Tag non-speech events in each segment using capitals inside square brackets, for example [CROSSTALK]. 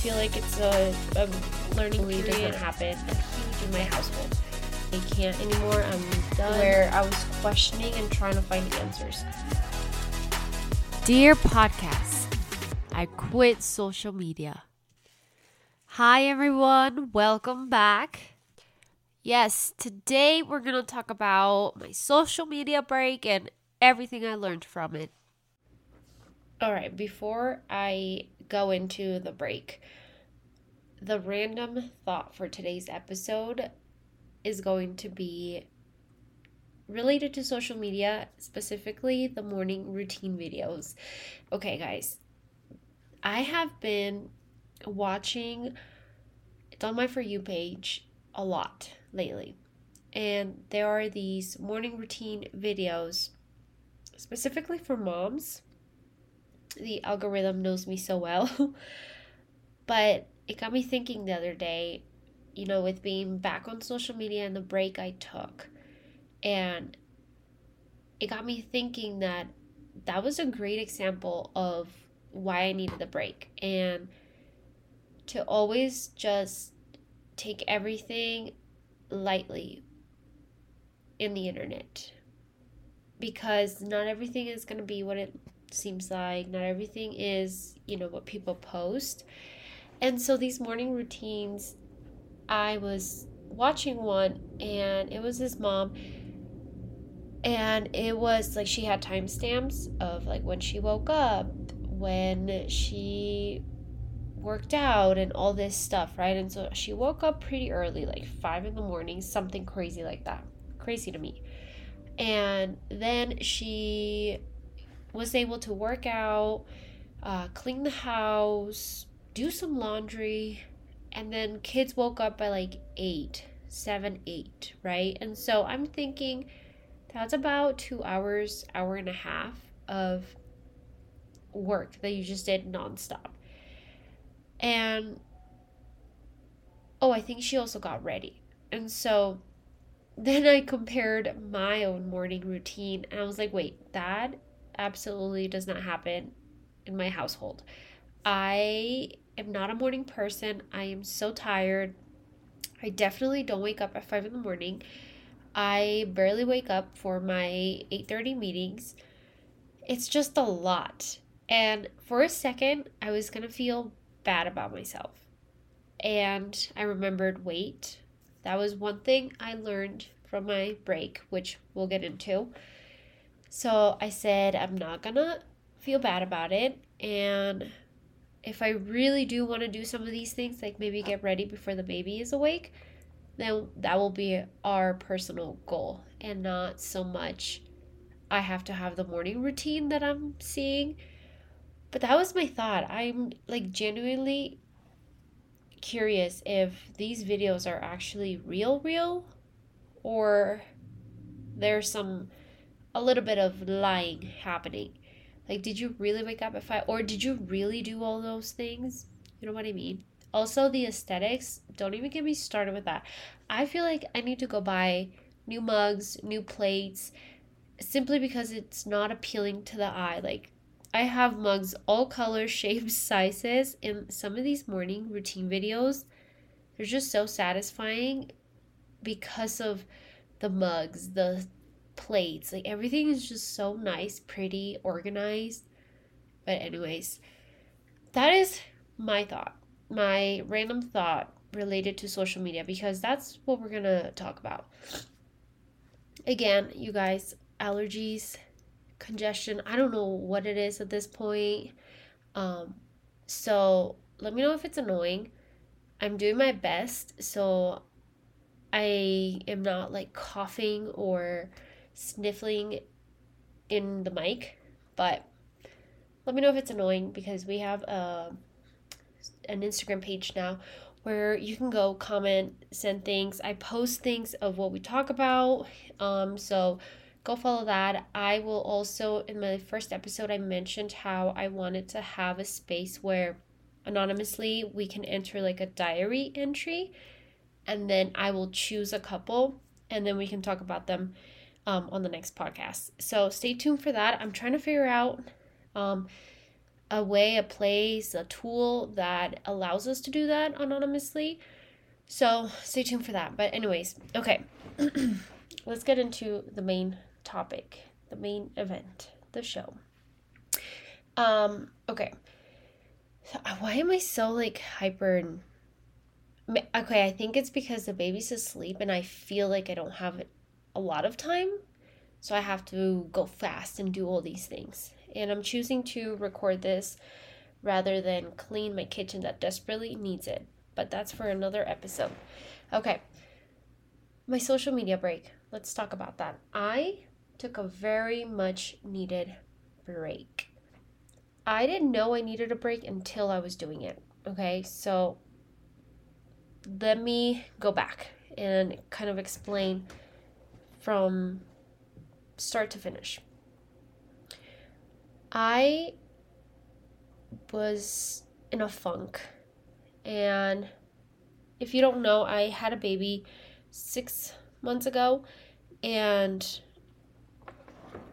feel like it's a, a learning really doesn't happen in my household. I can't anymore. I'm done. Where I was questioning and trying to find answers. Dear podcast, I quit social media. Hi everyone, welcome back. Yes, today we're going to talk about my social media break and everything I learned from it. All right, before I go into the break, the random thought for today's episode is going to be related to social media, specifically the morning routine videos. Okay, guys, I have been watching, it's on my For You page a lot lately. And there are these morning routine videos specifically for moms the algorithm knows me so well. [LAUGHS] but it got me thinking the other day, you know, with being back on social media and the break I took. And it got me thinking that that was a great example of why I needed the break. And to always just take everything lightly in the internet because not everything is going to be what it seems like not everything is you know what people post. And so these morning routines i was watching one and it was this mom and it was like she had timestamps of like when she woke up when she worked out and all this stuff right? And so she woke up pretty early like five in the morning something crazy like that crazy to me. And then she was able to work out, uh, clean the house, do some laundry, and then kids woke up by like eight, seven, eight, right? And so I'm thinking that's about two hours, hour and a half of work that you just did nonstop. And oh, I think she also got ready. And so [LAUGHS] then I compared my own morning routine and I was like, wait, that absolutely does not happen in my household. I am not a morning person. I am so tired. I definitely don't wake up at 5 in the morning. I barely wake up for my 8:30 meetings. It's just a lot. And for a second, I was going to feel bad about myself. And I remembered, wait, that was one thing I learned from my break, which we'll get into. So I said, I'm not gonna feel bad about it. And if I really do want to do some of these things, like maybe get ready before the baby is awake, then that will be our personal goal and not so much I have to have the morning routine that I'm seeing. But that was my thought. I'm like genuinely curious if these videos are actually real, real, or there's some a little bit of lying happening. Like, did you really wake up at five? Or did you really do all those things? You know what I mean? Also, the aesthetics, don't even get me started with that. I feel like I need to go buy new mugs, new plates, simply because it's not appealing to the eye. Like, I have mugs all colors, [LAUGHS] shapes, sizes, and some of these morning routine videos, they're just so satisfying because of the mugs, the plates. Like everything is just so nice, pretty, organized. But, anyways, that is my thought, my random thought related to social media because that's what we're gonna talk about. Again, you guys, allergies, congestion, I don't know what it is at this point. Um, so let me know if it's annoying. I'm doing my best, so I am not like coughing or sniffling in the mic, but let me know if it's annoying because we have a uh, an Instagram page now where you can go comment, send things. I post things of what we talk about. Um, so go follow that. I will also in my first episode I mentioned how I wanted to have a space where anonymously we can enter like a diary entry and then I will choose a couple and then we can talk about them um, on the next podcast. So stay tuned for that. I'm trying to figure out um, a way, a place, a tool that allows us to do that anonymously. So stay tuned for that. But, anyways, okay, [CLEARS THROAT] let's get into the main topic, the main event, the show. Um, okay. Uh, why am I so like hyper and okay, I think it's because the baby's asleep and I feel like I don't have a lot of time. So I have to go fast and do all these things. And I'm choosing to record this rather than clean my kitchen that desperately needs it. But that's for another episode. Okay. My social media break. Let's talk about that. I took a very much needed break. I didn't know I needed a break until I was doing it. Okay, so let me go back and kind of explain from start to finish. I was in a funk, and if you don't know, I had a baby six months ago, and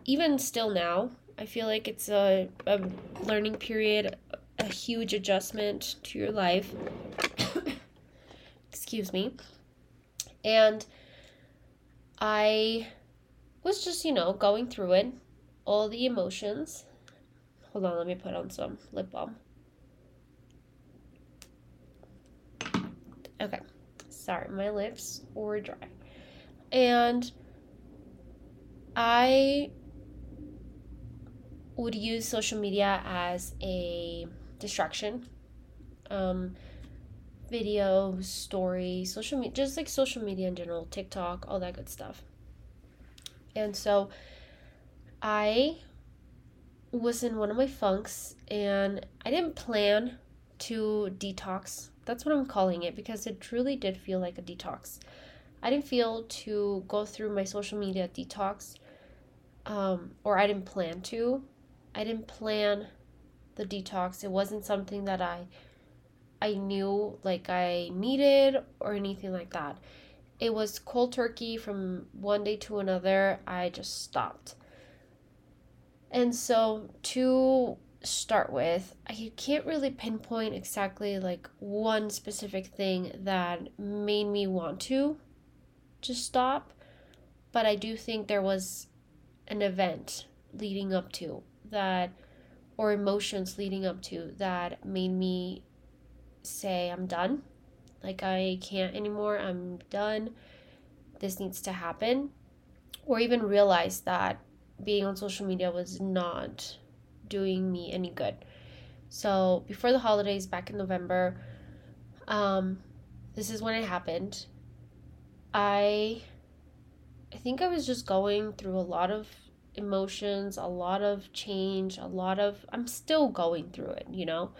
even still now, I feel like it's a, a learning period, a huge adjustment to your life. [COUGHS] Excuse me. And I was just, you know, going through it, all the emotions. Hold on, let me put on some lip balm. Okay. Sorry, my lips were dry. And I would use social media as a distraction. Um, videos, stories, social media, just like social media in general, TikTok, all that good stuff. And so I was in one of my funks and I didn't plan to detox. That's what I'm calling it because it truly did feel like a detox. I didn't feel to go through my social media detox, um, or I didn't plan to. I didn't plan the detox. It wasn't something that I I knew like I needed or anything like that. It was cold turkey from one day to another. I just stopped. And so to start with, I can't really pinpoint exactly like one specific thing that made me want to just stop, but I do think there was an event leading up to that or emotions leading up to that made me say I'm done. Like I can't anymore. I'm done. This needs to happen. Or even realize that being on social media was not doing me any good. So before the holidays back in November, um, this is when it happened. I I think I was just going through a lot of emotions, a lot of change, a lot of I'm still going through it, you know.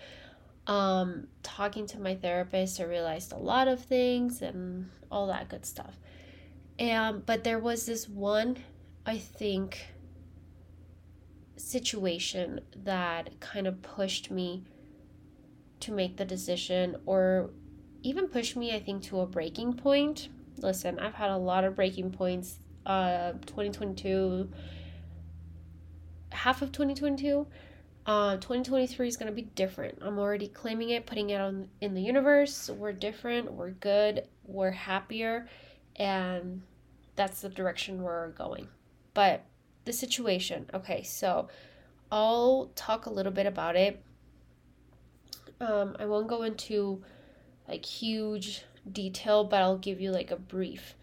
Um talking to my therapist, I realized a lot of things and all that good stuff. And but there was this one I think situation that kind of pushed me to make the decision or even pushed me I think to a breaking point. Listen, I've had a lot of breaking points uh 2022 half of 2022. Uh, 2023 is going to be different. I'm already claiming it, putting it on in the universe. We're different, we're good, we're happier, and that's the direction we're going. But the situation, okay, so I'll talk a little bit about it. Um, I won't go into like huge detail, but I'll give you like a brief,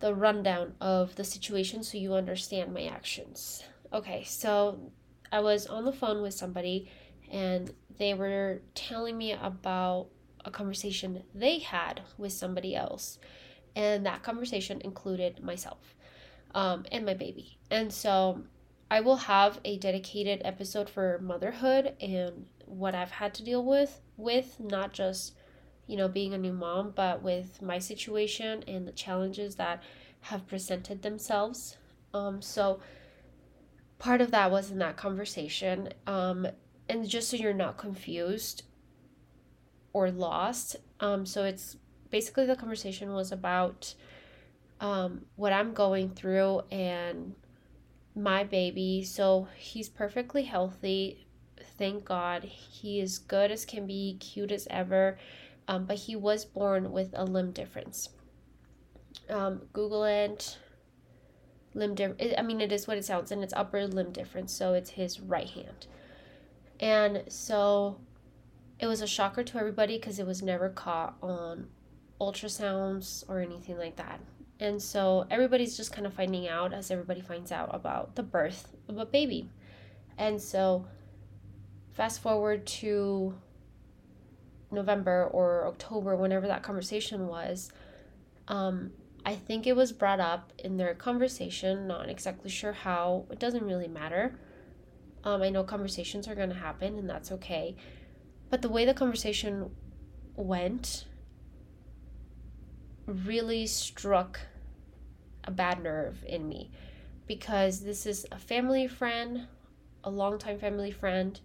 the rundown of the situation so you understand my actions. Okay, so I was on the phone with somebody and they were telling me about a conversation they had with somebody else. And that conversation included myself um, and my baby. And so I will have a dedicated episode for motherhood and what I've had to deal with, with not just, you know, being a new mom, but with my situation and the challenges that have presented themselves. Um, so part of that was in that conversation. Um, and just so you're not confused or lost, um, so it's basically the conversation was about um, what I'm going through and my baby. So he's perfectly healthy. thank God. He is good as can be, cute as ever, um, but he was born with a limb difference. Um, Google it. Limb. I mean, it is what it sounds, and it's upper limb difference, so it's his right hand. And so it was a shocker to everybody because it was never caught on ultrasounds or anything like that. And so everybody's just kind of finding out as everybody finds out about the birth of a baby. And so fast forward to November or October, whenever that conversation was, um, I think it was brought up in their conversation, not exactly sure how. It doesn't really matter. Um, I know conversations are going to happen, and that's okay. But the way the conversation went really struck a bad nerve in me because this is a family friend, a longtime family friend.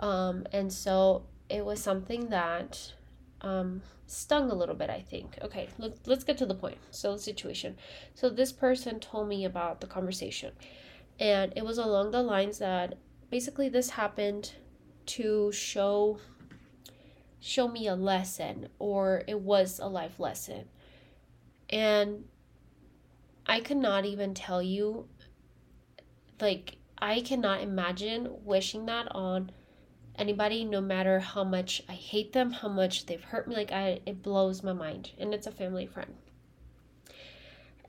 Um, and so it was something that um, stung a little bit, I think. Okay, let, let's get to the point. So, the situation. So, this person told me about the conversation, and it was along the lines that basically this happened to show show me a lesson or it was a life lesson and I cannot even tell you, like, I cannot imagine wishing that on anybody, no matter how much I hate them, how much they've hurt me. Like, I, it blows my mind. And it's a family friend.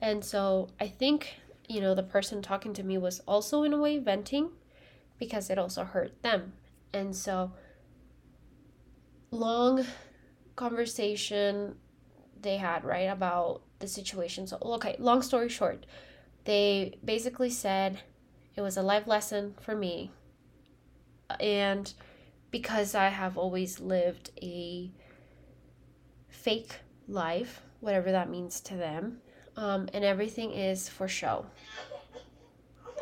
And so I think, you know, the person talking to me was also in a way venting because it also hurt them. And so, long conversation they had, right, about the situation. So, okay, long story short, they basically said it was a life lesson for me. And because I have always lived a fake life, whatever that means to them, um, and everything is for show.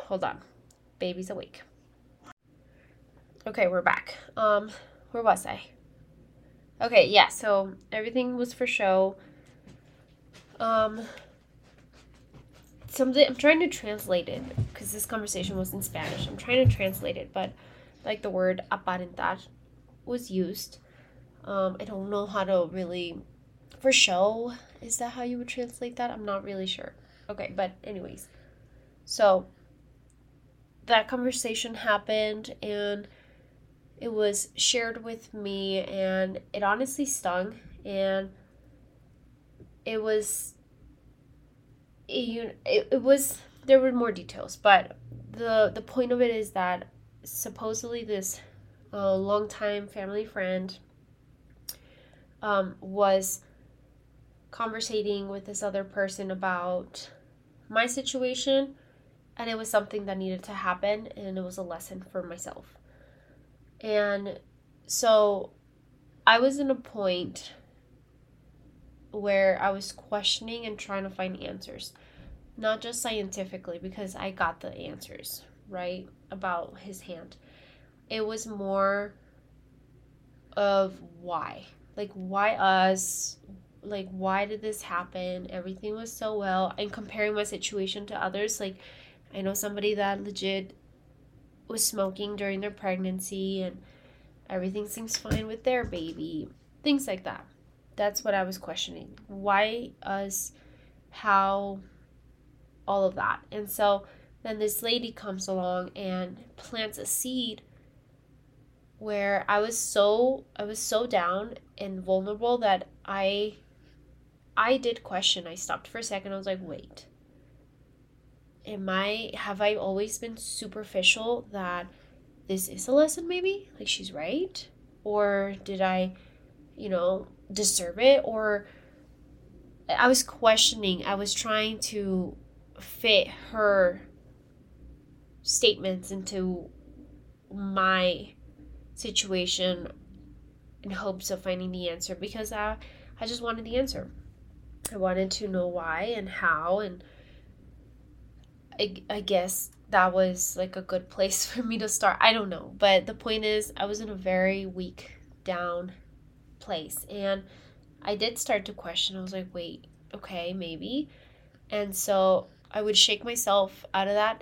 Hold on, baby's awake. Okay, we're back. Um, where was I? Okay, yeah, so everything was for show. Um, something I'm trying to translate it because this conversation was in Spanish. I'm trying to translate it, but like the word aparentar was used. Um, I don't know how to really for show. Is that how you would translate that? I'm not really sure. Okay, but anyways, so that conversation happened and it was shared with me and it honestly stung and it was it, it, it was there were more details but the the point of it is that supposedly this uh, longtime family friend um, was conversating with this other person about my situation and it was something that needed to happen and it was a lesson for myself and so i was in a point where I was questioning and trying to find answers. Not just scientifically, because I got the answers, right, about his hand. It was more of why. Like, why us? Like, why did this happen? Everything was so well. And comparing my situation to others, like, I know somebody that legit was smoking during their pregnancy and everything seems fine with their baby. Things like that that's what I was questioning. Why us? How? All of that. And so then this lady comes along and plants a seed where I was so I was so down and vulnerable that I I did question. I stopped for a second. I was like, "Wait. Am I have I always been superficial that this is a lesson maybe? Like she's right? Or did I, you know, deserve it or I was questioning. I was trying to fit her statements into my situation in hopes of finding the answer because I I just wanted the answer. I wanted to know why and how and I, I guess that was like a good place [LAUGHS] for me to start. I don't know, but the point is I was in a very weak down place. And I did start to question. I was like, wait, okay, maybe. And so I would shake myself out of that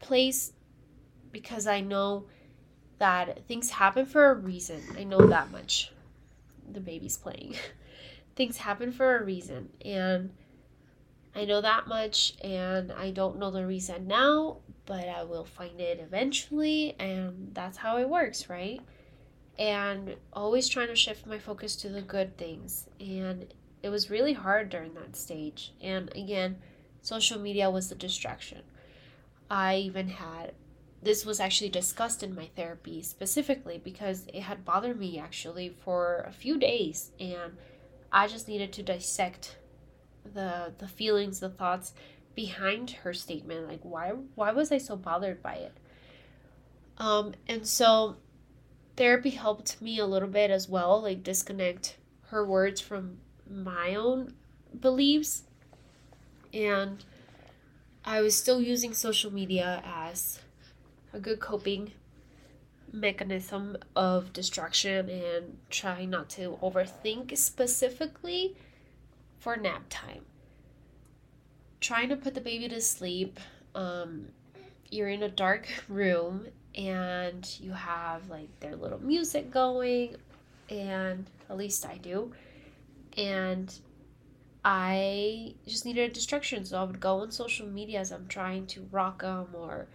place because I know that things happen for a reason. I know that much. The baby's playing. [LAUGHS] things happen for a reason. And I know that much, and I don't know the reason now, but I will find it eventually. And that's how it works, right? And always trying to shift my focus to the good things. And it was really hard during that stage. And again, social media was the distraction. I even had this was actually discussed in my therapy specifically because it had bothered me actually for a few days and I just needed to dissect the the feelings, the thoughts behind her statement like why why was I so bothered by it? Um and so therapy helped me a little bit as well like disconnect her words from my own beliefs and I was still using social media as a good coping mechanism of distraction and trying not to overthink specifically for nap time. Trying to put the baby to sleep. Um, you're in a dark room and you have like their little music going, and at least I do. And I just needed a distraction, so I would go on social media as I'm trying to rock him or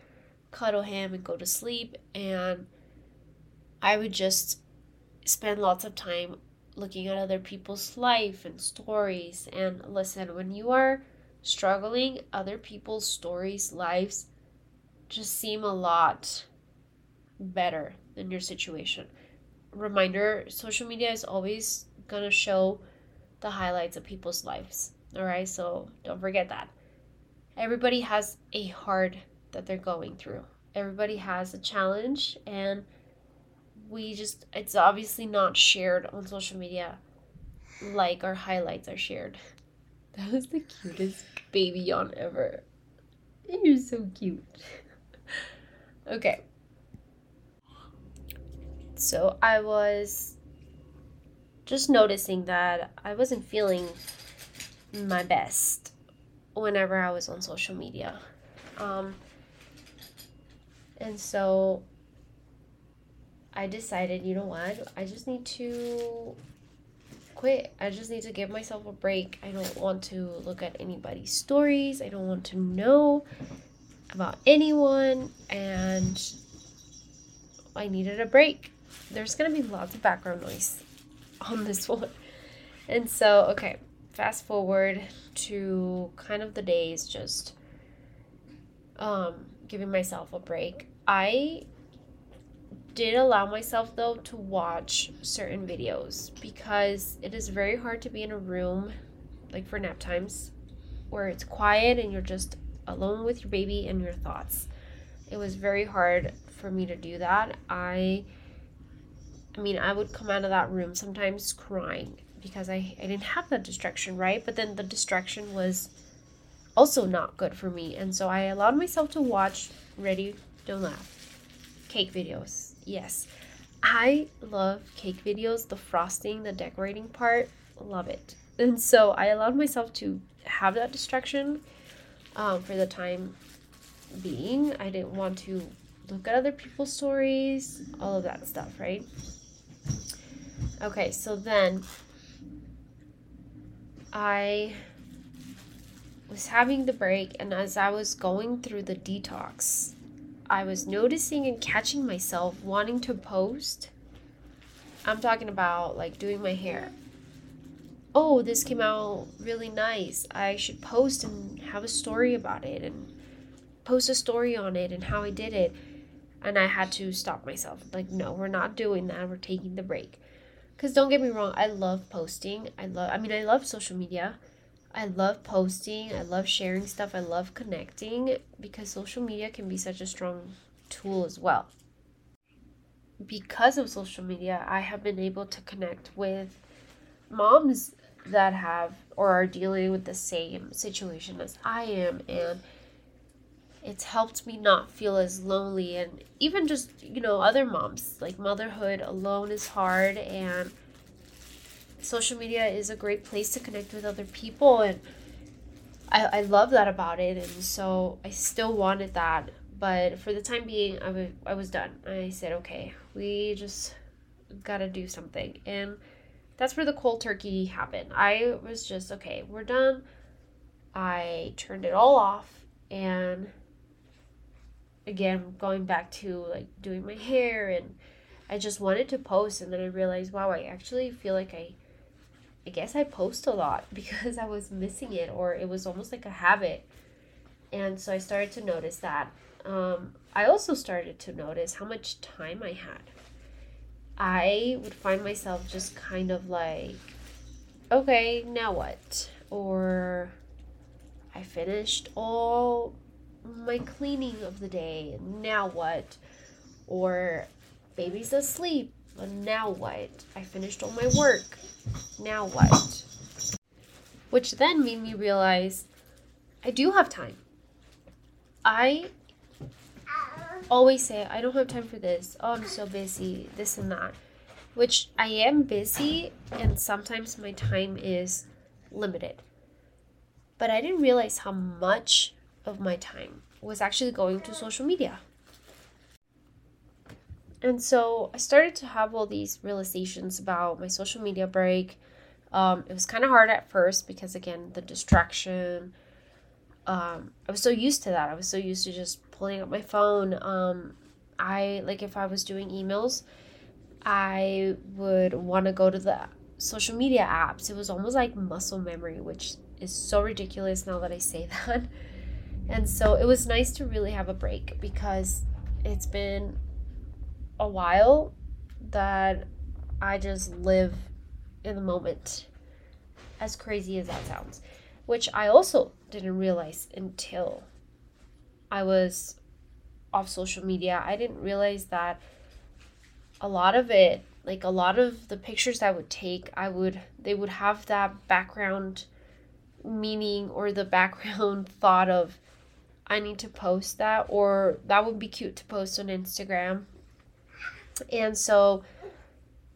cuddle him and go to sleep. And I would just spend lots of time looking at other people's life and stories. And listen, when you are struggling, other people's stories, lives just seem a lot better than your situation. Reminder social media is always to show the highlights of people's lives. All right, so don't forget that. Everybody has a hard that they're going through. Everybody has a challenge, and we just, it's obviously not shared on social media like our highlights are shared. [LAUGHS] That was the cutest baby yawn ever. You're so cute. [LAUGHS] okay. So I was just noticing that I wasn't feeling my best whenever I was on social media. Um, and so I decided, you know what? I just need to quit. I just need to give myself a break. I don't want to look at anybody's stories. I don't want to know about anyone. And I needed a break. There's going to be lots of background noise on this [LAUGHS] one. And so, okay, fast forward to kind of the days just um giving myself a break. I did allow myself though to watch certain videos because it is very hard to be in a room like for nap times where it's quiet and you're just alone with your baby and your thoughts. It was very hard for me to do that. I I mean, I would come out of that room sometimes crying because I, I didn't have that distraction, right? But then the distraction was also not good for me. And so I allowed myself to watch Ready, Don't Laugh cake videos. Yes. I love cake videos, the frosting, the decorating part, love it. And so I allowed myself to have that distraction um, for the time being. I didn't want to look at other people's stories, all of that stuff, right? Okay, so then I was having the break, and as I was going through the detox, I was noticing and catching myself wanting to post. I'm talking about like doing my hair. Oh, this came out really nice. I should post and have a story about it and post a story on it and how I did it. And I had to stop myself. Like, no, we're not doing that. We're taking the break. Because don't get me wrong, I love posting. I love, I mean, I love social media. I love posting. I love sharing stuff. I love connecting because social media can be such a strong tool as well. Because of social media, I have been able to connect with moms that have or are dealing with the same situation as I am and it's helped me not feel as lonely and even just you know other moms like motherhood alone is hard and social media is a great place to connect with other people and I, I love that about it and so i still wanted that but for the time being, I, w- I was done. I said, okay, we just gotta do something. And that's where the cold turkey happened. I was just, okay, we're done. I turned it all off and again going back to like doing my hair and I just wanted to post and then I realized wow I actually feel like I I guess I post a lot [LAUGHS] because I was missing it or it was almost like a habit. And so I started to notice that. Um, I also started to notice how much time I had. I would find myself just kind of like okay now what? Or I finished all my cleaning of the day. Now what? Or baby's asleep. Now what? I finished all my work. Now what? Which then made me realize I do have time. I always say, I don't have time for this. Oh, I'm so busy, this and that. Which I am busy, and sometimes my time is limited. But I didn't realize how much of my time was actually going to social media. And so I started to have all these realizations about my social media break. Um, it was kind of hard at first because, again, the distraction. Um, I was so used to that. I was so used to just pulling up my phone. Um, I, like, if I was doing emails, I would want to go to the social media apps. It was almost like muscle memory, which is so ridiculous now that I say [LAUGHS] that. And so it was nice to really have a break because it's been a while that I just live in the moment. As crazy as that sounds, which I also didn't realize until I was off social media. I didn't realize that a lot of it, like a lot of the pictures I would take, I would they would have that background meaning or the background [LAUGHS] thought of I need to post that, or that would be cute to post on Instagram. And so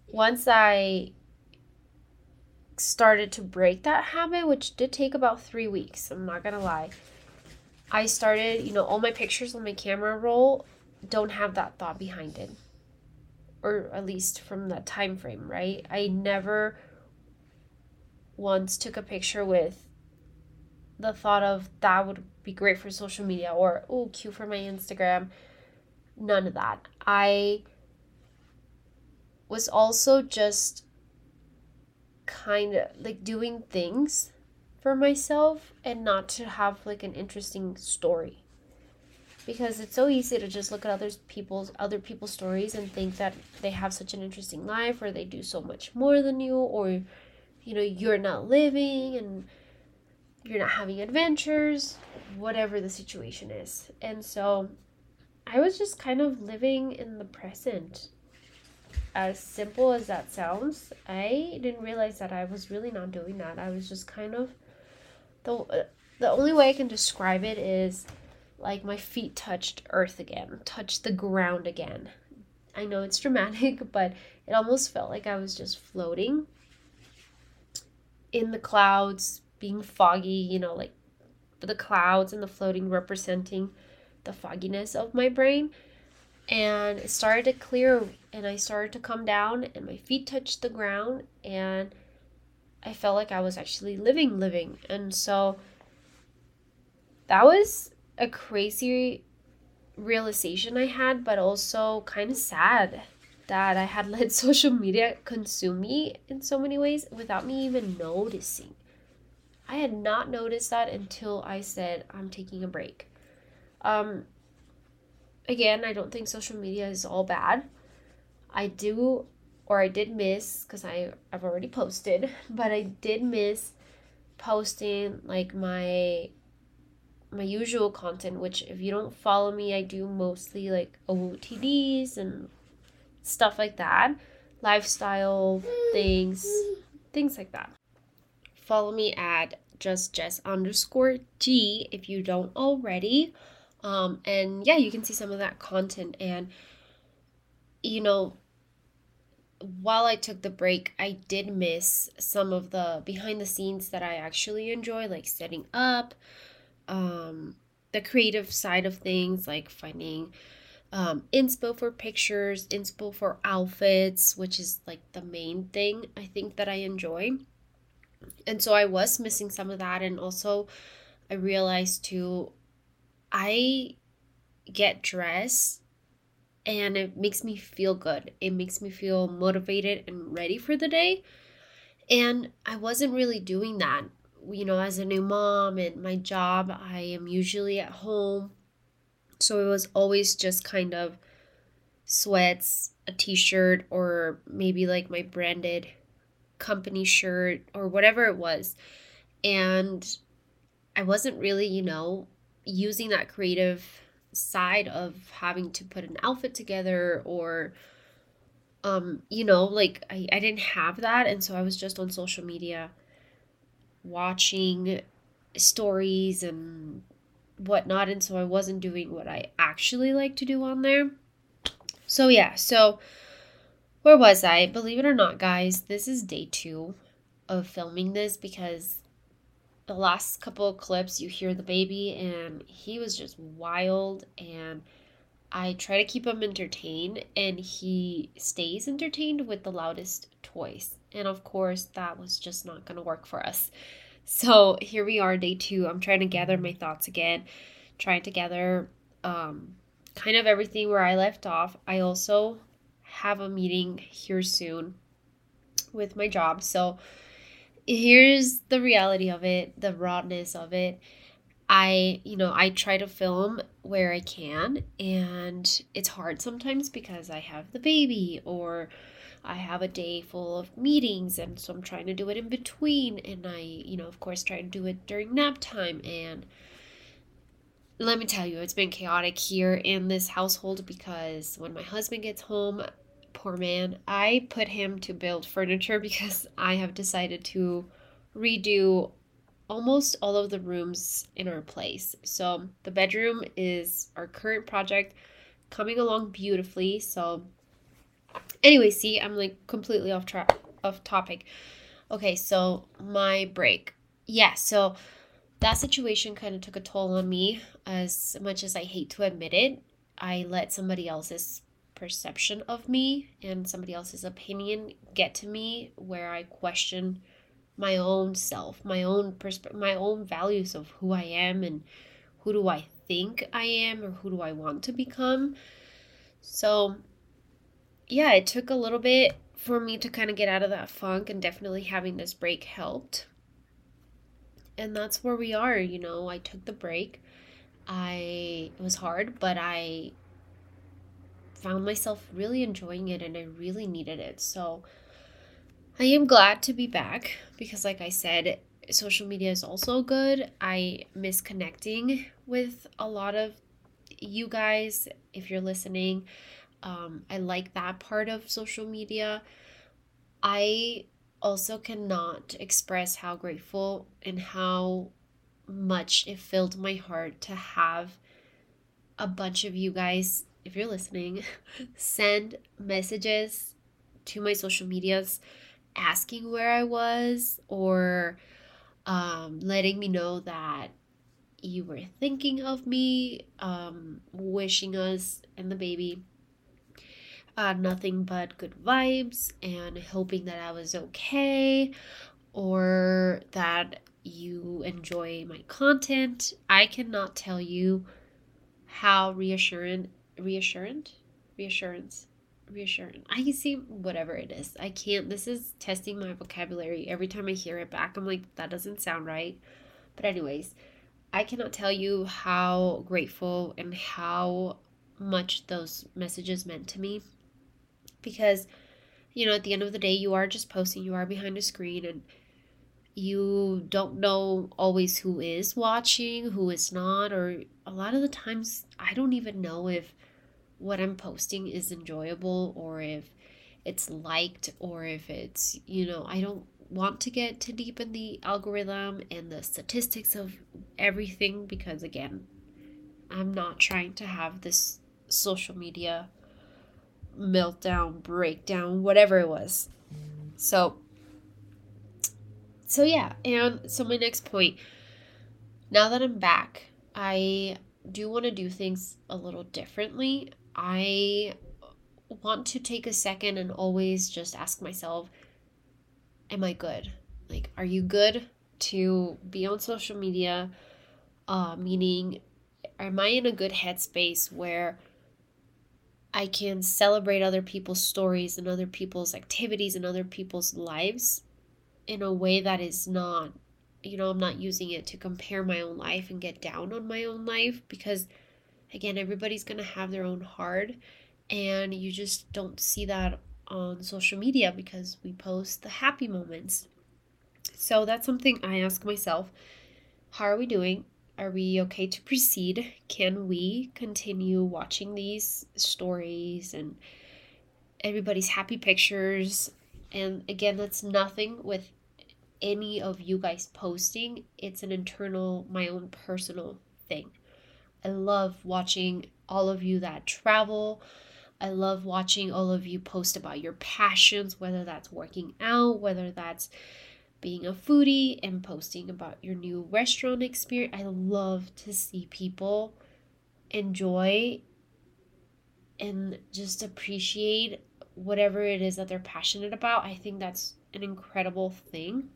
once I started to break that habit, which did take about three weeks, I'm not gonna lie, I started, you know, all my pictures on my camera roll don't have that thought behind it. Or at least from that time frame, right? I never once took a picture with the thought of that would be great for social media or oh cute for my Instagram. None of that. I was also just kind of like doing things for myself and not to have like an interesting story because it's so easy to just look at other people's other people's stories and think that they have such an interesting life or they do so much more than you or you know you're not living and you're not having adventures, whatever the situation is. And so I was just kind of living in the present. As simple as that sounds, I didn't realize that I was really not doing that. I was just kind of the the only way I can describe it is like my feet touched earth again, touched the ground again. I know it's dramatic, [LAUGHS] but it almost felt like I was just floating in the clouds, being foggy, you know, like the clouds and the floating representing the fogginess of my brain. And it started to clear and I started to come down and my feet touched the ground and I felt like I was actually living, living. And so that was a crazy realization I had, but also kind of sad that I had [LAUGHS] let social media consume me in so many ways without me even noticing. I had not noticed that until I said I'm taking a break. Um, again, I don't think social media is all bad. I do, or I did miss, because I've already posted, [LAUGHS] but I did miss posting like my my usual content. Which if you don't follow me, I do mostly like OOTDs and stuff like that, lifestyle things, things like that follow me at just jess underscore g if you don't already um and yeah you can see some of that content and you know while I took the break, I did miss some of the behind the scenes that I actually enjoy, like setting up, um, the creative side of things, like finding um, inspo for pictures, inspo for outfits, which is like the main thing I think that I enjoy. And so I was missing some of that. And also, I realized too, I get dressed and it makes me feel good. It makes me feel motivated and ready for the day. And I wasn't really doing that. You know, as a new mom and my job, I am usually at home. So it was always just kind of sweats, a t shirt, or maybe like my branded company shirt or whatever it was. And I wasn't really, you know, using that creative side of having to put an outfit together or um you know like I, I didn't have that. And so i was just on social media watching stories and whatnot. And so i wasn't doing what i actually like to do on there. So yeah. So where was i believe it or not guys this is day two of filming this because the last couple of clips you hear the baby and he was just wild and I try to keep him entertained and he stays entertained with the loudest toys. And of course that was just not going to work for us. So here we are day 2. I'm trying to gather my thoughts again, trying to gather um kind of everything where I left off. I also have a meeting here soon with my job. So here's the reality of it, the rawness of it. I, you know, I try to film where I can, and it's hard sometimes because I have the baby or I have a day full of meetings, and so I'm trying to do it in between. And I, you know, of course, try to do it during nap time. And let me tell you, it's been chaotic here in this household because when my husband gets home, poor man. I put him to build furniture because I have decided to redo almost all of the rooms in our place. So the bedroom is our current project coming along beautifully. So anyway, see, I'm like completely off track off topic. Okay, so my break. Yeah, so that situation kind of took a toll on me as much as I hate to admit it. I let somebody else's perception of me and somebody else's opinion get to me where I question my own self, my own persp- my own values of who I am and who do I think I am or who do I want to become. So yeah, it took a little bit for me to kind of get out of that funk and definitely having this break helped. And that's where we are, you know, I took the break. I it was hard, but I found myself really enjoying it and I really needed it. So I am glad to be back because, like I said, social media is also good. I miss connecting with a lot of you guys if you're listening. Um, I like that part of social media. I also cannot express how grateful and how much it filled my heart to have a bunch of you guys if you're listening, [LAUGHS] send messages to my social medias asking where I was or um, letting me know that you were thinking of me, um, wishing us and the baby uh, nothing but good vibes and hoping that I was okay or that you enjoy my content. I cannot tell you how reassuring reassurant reassurance reassurance i can see whatever it is. I can't this is testing my vocabulary. Every time i hear it back i'm like that doesn't sound right. But anyways i cannot tell you how grateful and how much those messages meant to me because you know at the end of the day you are just posting you are behind a screen and you don't know always who is watching who is not or a lot of the times i don't even know if what I'm posting is enjoyable or if it's liked or if it's, you know, I don't want to get too deep in the algorithm and the statistics of everything because, again, I'm not trying to have this social media meltdown, breakdown, whatever it was. So, so yeah, and so my next point now that I'm back, I do want to do things a little differently. I want to take a second and always just ask myself, Am I good? Like, are you good to be on social media? Uh, meaning, am I in a good headspace where I can celebrate other people's stories and other people's activities and other people's lives in a way that is not, you know, I'm not using it to compare my own life and get down on my own life because, again, everybody's going to have their own hard and you just don't see that on social media because we post the happy moments. So that's something I ask myself how are we doing? Are we okay to proceed? Can we continue watching these stories and everybody's happy pictures? And again, that's nothing with any of you guys posting, it's an internal, my own personal thing. I love watching all of you that travel. I love watching all of you post about your passions, whether that's working out, whether that's being a foodie and posting about your new restaurant experience. I love to see people enjoy and just appreciate whatever it is that they're passionate about. I think that's an incredible thing.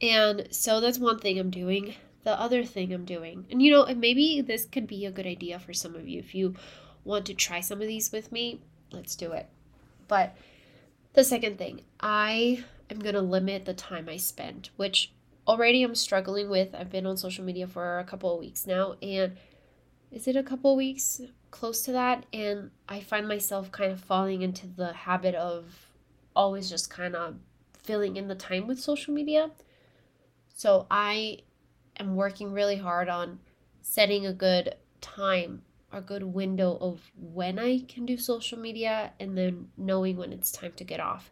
And so that's one thing I'm doing. The other thing I'm doing, and you know, maybe this could be a good idea for some of you. If you want to try some of these with me, let's do it. But the second thing, I am going to limit the time I spend, which already I'm struggling with. I've been on social media for a couple of weeks now, and is it a couple of weeks close to that? And I find myself kind of falling into the habit of always just kind of filling in the time with social media. So I am working really hard on setting a good time, a good window of when I can do social media, and then knowing when it's time to get off.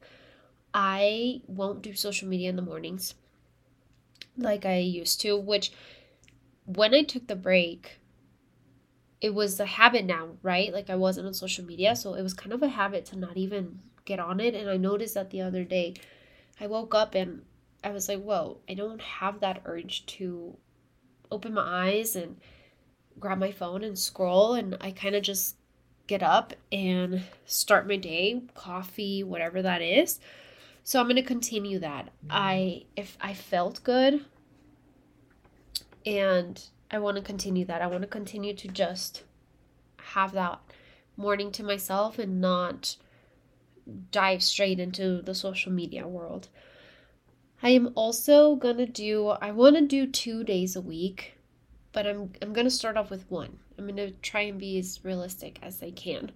I won't do social media in the mornings like I used to, which when I took the break, it was a habit now, right? Like I wasn't on social media, so it was kind of a habit to not even get on it. And I noticed that the other day, I woke up and I was like, whoa, I don't have that urge to open my eyes and grab my phone and scroll. And I kind of just get up and start my day, coffee, whatever that is. So I'm going to continue that. I if I felt good and I want to continue that. I want to continue to just have that morning to myself and not dive straight into the social media world. I am also going to do I want to do 2 days a week, but I'm I'm going to start off with one. I'm going to try and be as realistic as I can.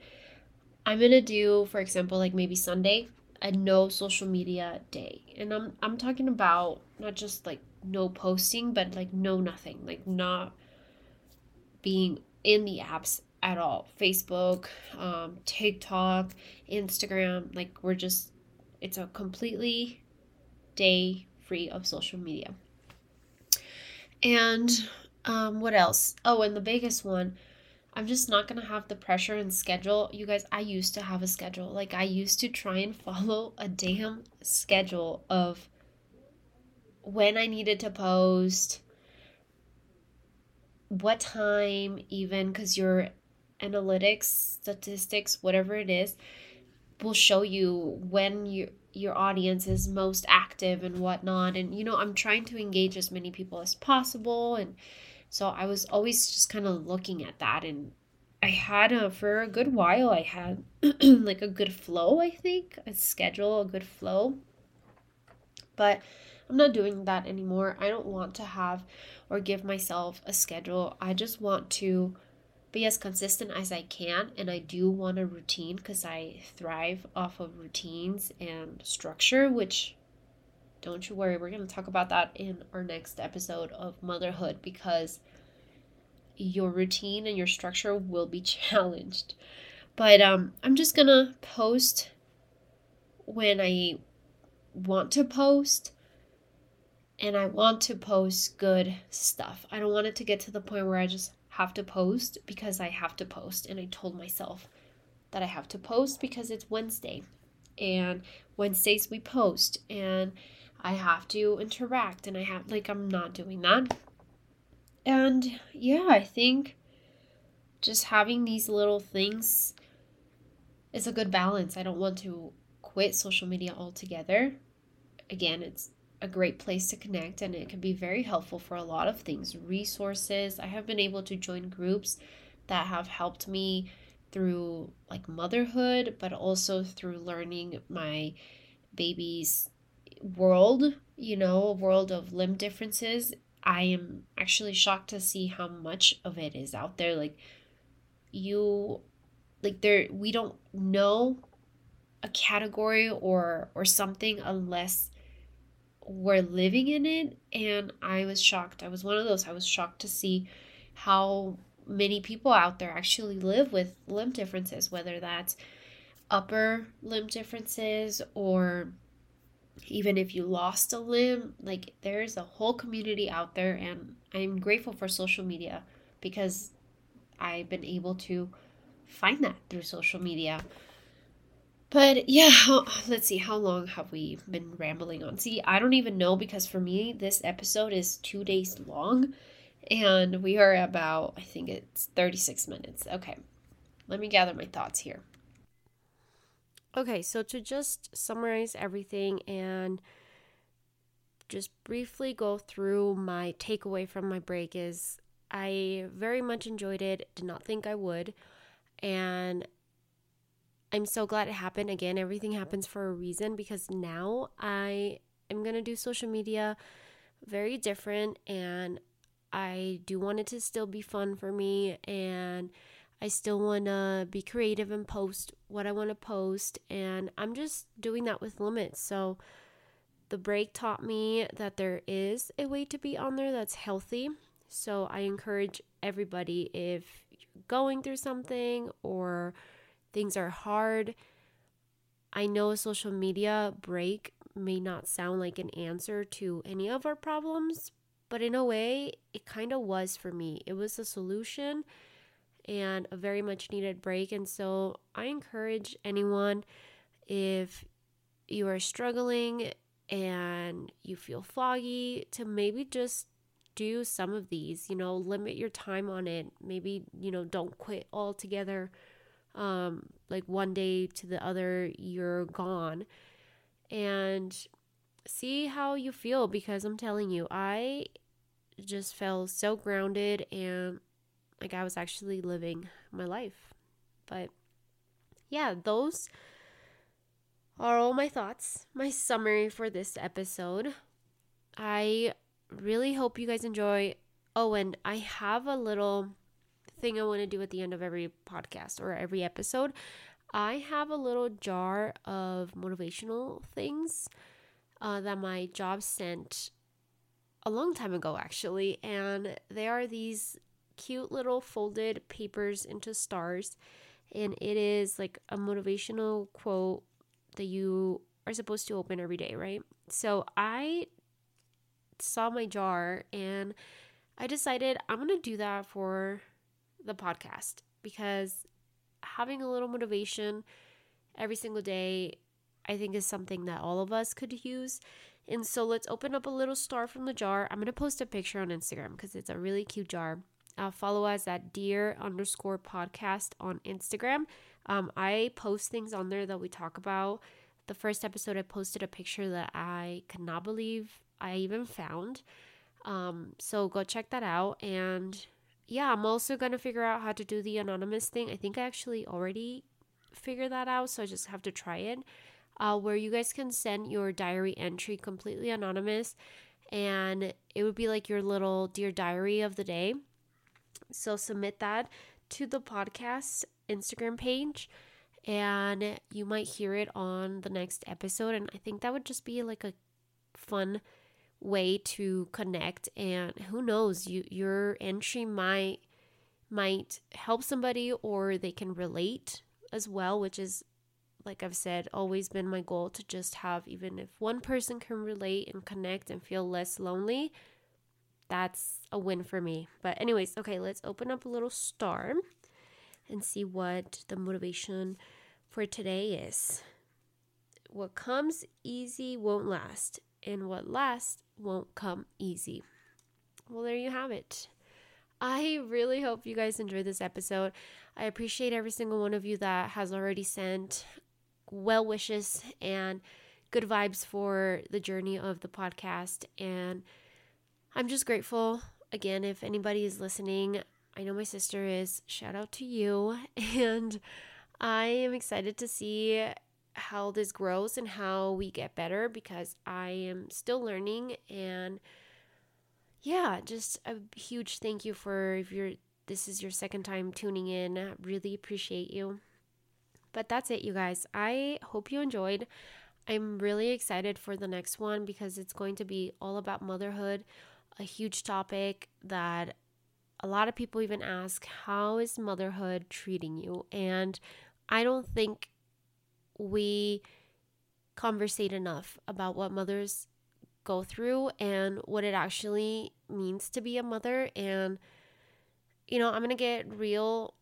I'm going to do for example like maybe Sunday a no social media day. And I'm I'm talking about not just like no posting, but like no nothing, like not being in the apps at all. Facebook, um, TikTok, Instagram, like we're just it's a completely day free of social media. And um, what else? Oh, and the biggest one I'm just not going to have the pressure and schedule. You guys, I used to have a schedule. Like, I used to try and [LAUGHS] follow a damn schedule of when I needed to post, what time, even because your analytics, statistics, whatever it is, will show you when you your audience is most active and whatnot. And you know, I'm trying to engage as many people as possible and so I was always just kind of looking at that and I had a for a good while I had [CLEARS THROAT] like a good flow, I think, a schedule, a good flow. But I'm not doing that anymore. I don't want to have or give myself a schedule. I just want to be as consistent as I can and I do want a routine cuz I thrive off of routines and structure, which don't you worry, we're going to talk about that in our next episode of motherhood because your routine and your structure will be [LAUGHS] challenged. But um, I'm just going to post when I want to post and I want to post good stuff. I don't want it to get to the point where I just have to post because I have to post. And I told myself that I have to post because it's Wednesday. And Wednesdays we post. And I have to interact and I have like I'm not doing that. And yeah, I think just having these little things is a good balance. I don't want to quit social media altogether. Again, it's a great place to connect and it can be very helpful for a lot of things resources. I have been able to join groups that have helped me through like motherhood but also through learning my baby's world you know a world of limb differences. I am actually shocked to see how much of it is out there. Like you like there we don't know a category or or something unless we're living in it and i was shocked. I was one of those i was shocked to see how many people out there actually live with limb differences whether that's upper limb differences or even if you lost a limb like there's a whole community out there and i'm grateful for social media because i've been able to find that through social media but yeah, [SIGHS] let's see, how long have we been rambling on? See, I don't even know because for me, this episode is two days long and we are about, I think it's 36 minutes. Okay, let me gather my thoughts here. Okay, so to just summarize everything and just briefly go through my takeaway from my break is I very much enjoyed it, did not think I would, and I'm so glad it happened. Again, everything happens for a reason because now I am going to do social media very different and I do want it to still be fun for me and I still want to be creative and post what I want to post and I'm just doing that with limits. So the break taught me that there is a way to be on there that's healthy. So I encourage everybody if you're going through something or things are hard. I know a social media break may not sound like an answer to any of our problems, but in a way, it kind of was for me. It was a solution and a very much needed break. And so I encourage anyone if you are struggling and you feel foggy to maybe just do some of these, you know, limit your time on it. Maybe, you know, don't quit altogether um, like one day to the other you're gone and see how you feel because I'm telling you, I just felt so grounded and like I was actually living my life. But yeah, those are all my thoughts, my summary for this episode. I really hope you guys enjoy. Oh, and I have a little thing I want to do at the end of every podcast or every episode. I have a little jar of motivational things uh, that my job sent a long time ago, actually. And they are these cute little folded papers into stars. And it is like a motivational quote that you are supposed to open every day, right? So I saw my jar and I decided I'm going to do that for the podcast because having a little motivation every single day, I think, is something that all of us could use. And so let's open up a little star from the jar. I'm going to post a picture on Instagram because it's a really cute jar. Uh, follow us at dear underscore podcast on Instagram. Um, I post things on there that we talk about. The first episode, I posted a picture that I could not believe I even found. Um, so go check that out. And yeah, I'm also going to figure out how to do the anonymous thing. I think I actually already figured that out, so I just have to try it. Uh, where you guys can send your diary entry completely anonymous, and it would be like your little dear diary of the day. So submit that to the podcast Instagram page, and you might hear it on the next episode. And I think that would just be like a fun way to connect and who knows you your entry might might help somebody or they can relate as well which is like I've said always been my goal to just have even if one person can relate and connect and feel less lonely that's a win for me. But anyways okay let's open up a little star and see what the motivation for today is. What comes easy won't last and what lasts won't come easy. Well, there you have it. I really hope you guys enjoyed this episode. I appreciate every single one of you that has already sent well wishes and good vibes for the journey of the podcast. And I'm just grateful. Again, if anybody is listening, I know my sister is. Shout out to you. [LAUGHS] And I am excited to see how this grows and how we get better because I am still learning and yeah, just a huge thank you for if you're this is your second time tuning in. I really appreciate you. But that's it, you guys. I hope you enjoyed. I'm really excited for the next one because it's going to be all about motherhood, a huge topic that a lot of people even ask, How is motherhood treating you? And I don't think we conversate enough about what mothers go through and what it actually means to be a mother. And, you know, I'm going to get real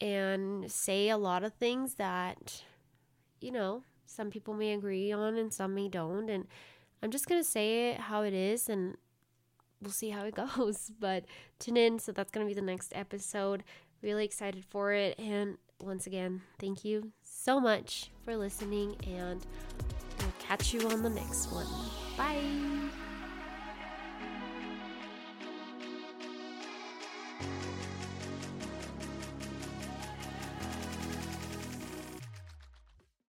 and say a lot of things that, you know, some people may agree on and some may don't. And I'm just going to say it how it is and we'll see how it [LAUGHS] goes. But tune in. So that's going to be the next episode. Really excited for it. And once again, thank you so much for listening, and we'll catch you on the next one. Bye.